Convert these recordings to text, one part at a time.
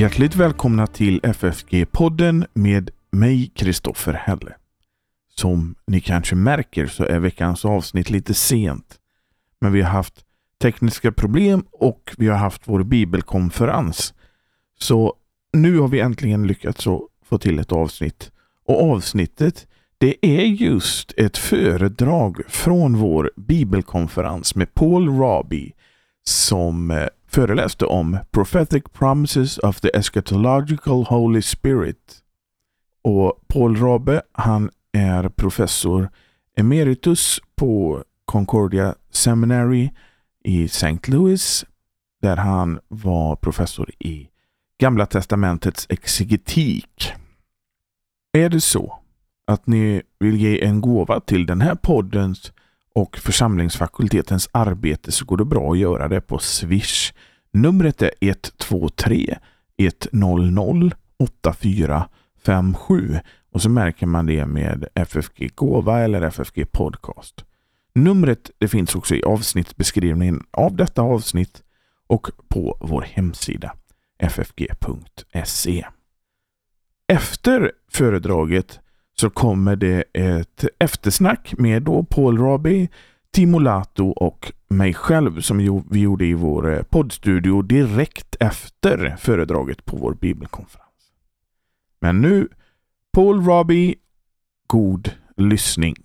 Hjärtligt välkomna till FFG-podden med mig, Kristoffer Helle. Som ni kanske märker så är veckans avsnitt lite sent. Men vi har haft tekniska problem och vi har haft vår bibelkonferens. Så nu har vi äntligen lyckats få till ett avsnitt. Och avsnittet det är just ett föredrag från vår bibelkonferens med Paul Raby som eh, föreläste om Prophetic Promises of the Eschatological Holy Spirit. Och Paul Rabe, han är professor emeritus på Concordia Seminary i St. Louis där han var professor i Gamla testamentets exegetik. Är det så att ni vill ge en gåva till den här poddens och församlingsfakultetens arbete så går det bra att göra det på Swish. Numret är 123 100 8457 och så märker man det med FFG Gåva eller FFG Podcast. Numret det finns också i avsnittsbeskrivningen av detta avsnitt och på vår hemsida ffg.se. Efter föredraget så kommer det ett eftersnack med då Paul Raby, Timo Lato och mig själv som vi gjorde i vår eh, poddstudio direkt efter föredraget på vår bibelkonferens. Men nu Paul Robbie, god lyssning.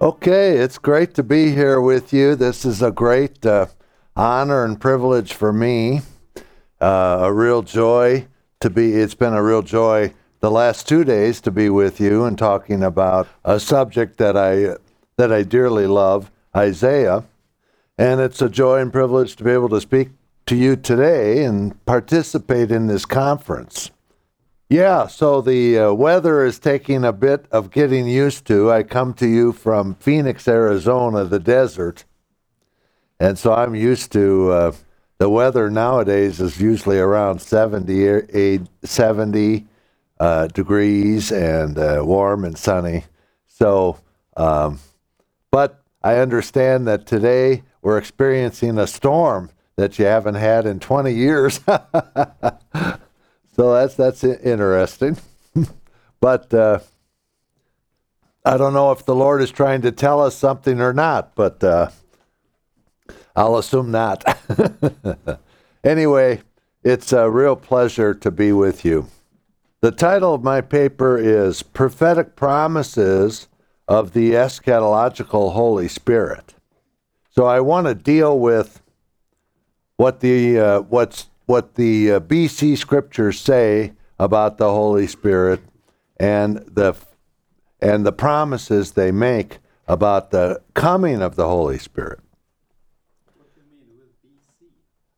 Okay, it's great to be here with you. This is a great uh, honor and privilege for me. Uh, a real joy to be, it's been a real joy the last two days to be with you and talking about a subject that I, that I dearly love, Isaiah. And it's a joy and privilege to be able to speak to you today and participate in this conference. Yeah, so the uh, weather is taking a bit of getting used to. I come to you from Phoenix, Arizona, the desert. And so I'm used to uh, the weather nowadays is usually around 70, 70 uh, degrees and uh, warm and sunny. So, um, but I understand that today we're experiencing a storm that you haven't had in 20 years. So that's that's interesting. but uh, I don't know if the Lord is trying to tell us something or not, but uh, I'll assume not. anyway, it's a real pleasure to be with you. The title of my paper is Prophetic Promises of the Eschatological Holy Spirit. So I want to deal with what the uh, what's what the uh, BC scriptures say about the Holy Spirit and the and the promises they make about the coming of the Holy Spirit.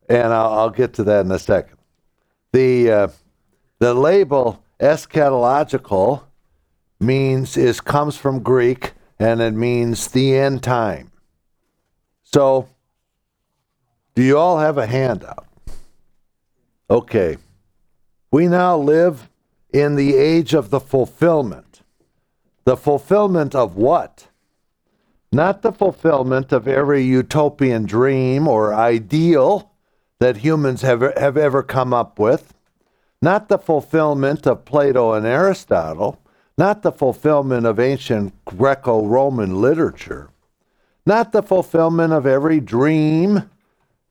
And I'll, I'll, get to that in a second. The uh, the label eschatological means is comes from Greek and it means the end time. So, do you all have a handout? Okay. We now live in the age of the fulfillment. The fulfillment of what? Not the fulfillment of every utopian dream or ideal that humans have, have ever come up with. Not the fulfillment of Plato and Aristotle. Not the fulfillment of ancient Greco Roman literature. Not the fulfillment of every dream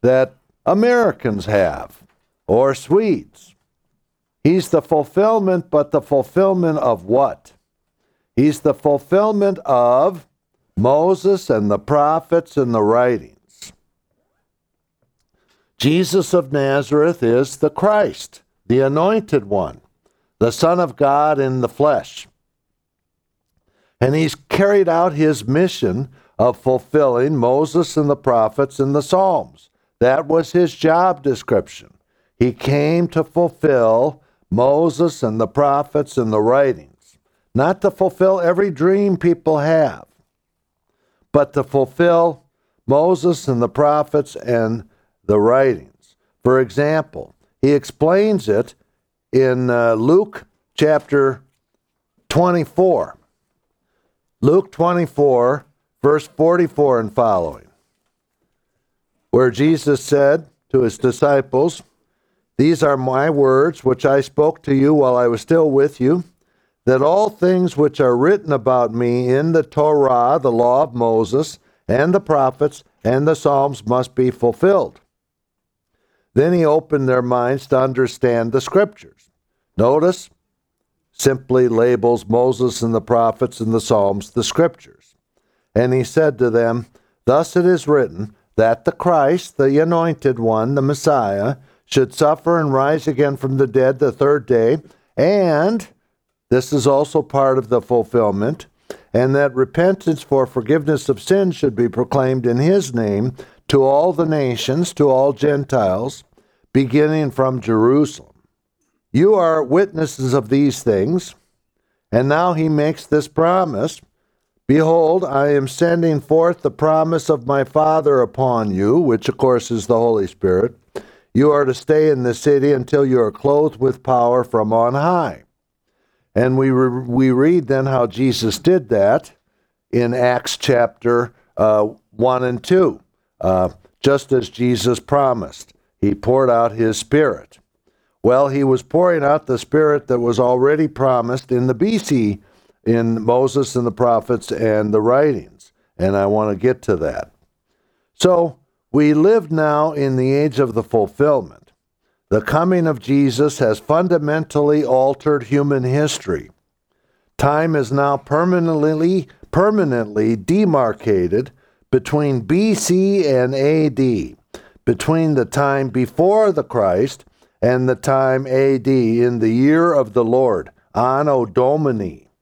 that Americans have or Swedes. He's the fulfillment, but the fulfillment of what? He's the fulfillment of Moses and the prophets and the writings. Jesus of Nazareth is the Christ, the anointed one, the Son of God in the flesh. And he's carried out his mission of fulfilling Moses and the prophets and the Psalms. That was his job description. He came to fulfill Moses and the prophets and the writings, not to fulfill every dream people have, but to fulfill Moses and the prophets and the writings. For example, he explains it in uh, Luke chapter 24. Luke 24, verse 44 and following. where Jesus said to his disciples, These are my words which I spoke to you while I was still with you, that all things which are written about me in the Torah, the law of Moses, and the prophets, and the Psalms must be fulfilled. Then he opened their minds to understand the scriptures. Notice, simply labels Moses and the prophets and the Psalms the scriptures. And he said to them, Thus it is written that the Christ, the anointed one, the Messiah, should suffer and rise again from the dead the third day, and this is also part of the fulfillment, and that repentance for forgiveness of sins should be proclaimed in his name to all the nations, to all Gentiles, beginning from Jerusalem. You are witnesses of these things. And now he makes this promise Behold, I am sending forth the promise of my Father upon you, which of course is the Holy Spirit. You are to stay in the city until you are clothed with power from on high. And we, re- we read then how Jesus did that in Acts chapter uh, 1 and 2, uh, just as Jesus promised. He poured out his Spirit. Well, he was pouring out the Spirit that was already promised in the BC in Moses and the prophets and the writings. And I want to get to that. So we live now in the age of the fulfillment. The coming of Jesus has fundamentally altered human history. Time is now permanently permanently demarcated between BC and AD, between the time before the Christ and the time AD in the year of the Lord, Anno Domini.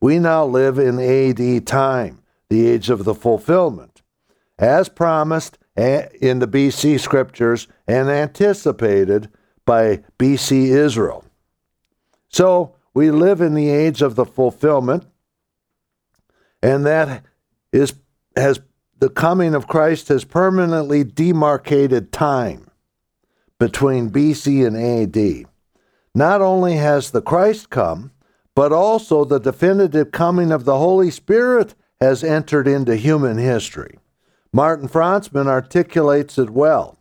We now live in AD time, the age of the fulfillment, as promised eh, in the BC scriptures and anticipated by BC Israel. So we live in the age of the fulfillment, and that is has the coming of Christ has permanently demarcated time between BC and AD. Not only has the Christ come, but also the definitive coming of the Holy Spirit has entered into human history. Martin Franzmann articulates it well.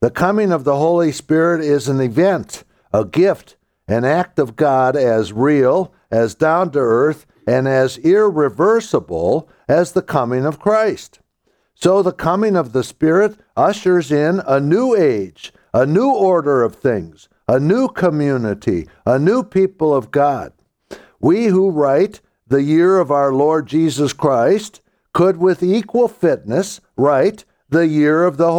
The coming of the Holy Spirit is an event, a gift, an act of God as real, as down to earth, and as irreversible as the coming of Christ. So the coming of the Spirit ushers in a new age, a new order of things, a new community, a new people of God. We who write the year of our Lord Jesus Christ could with equal fitness write the year of the Holy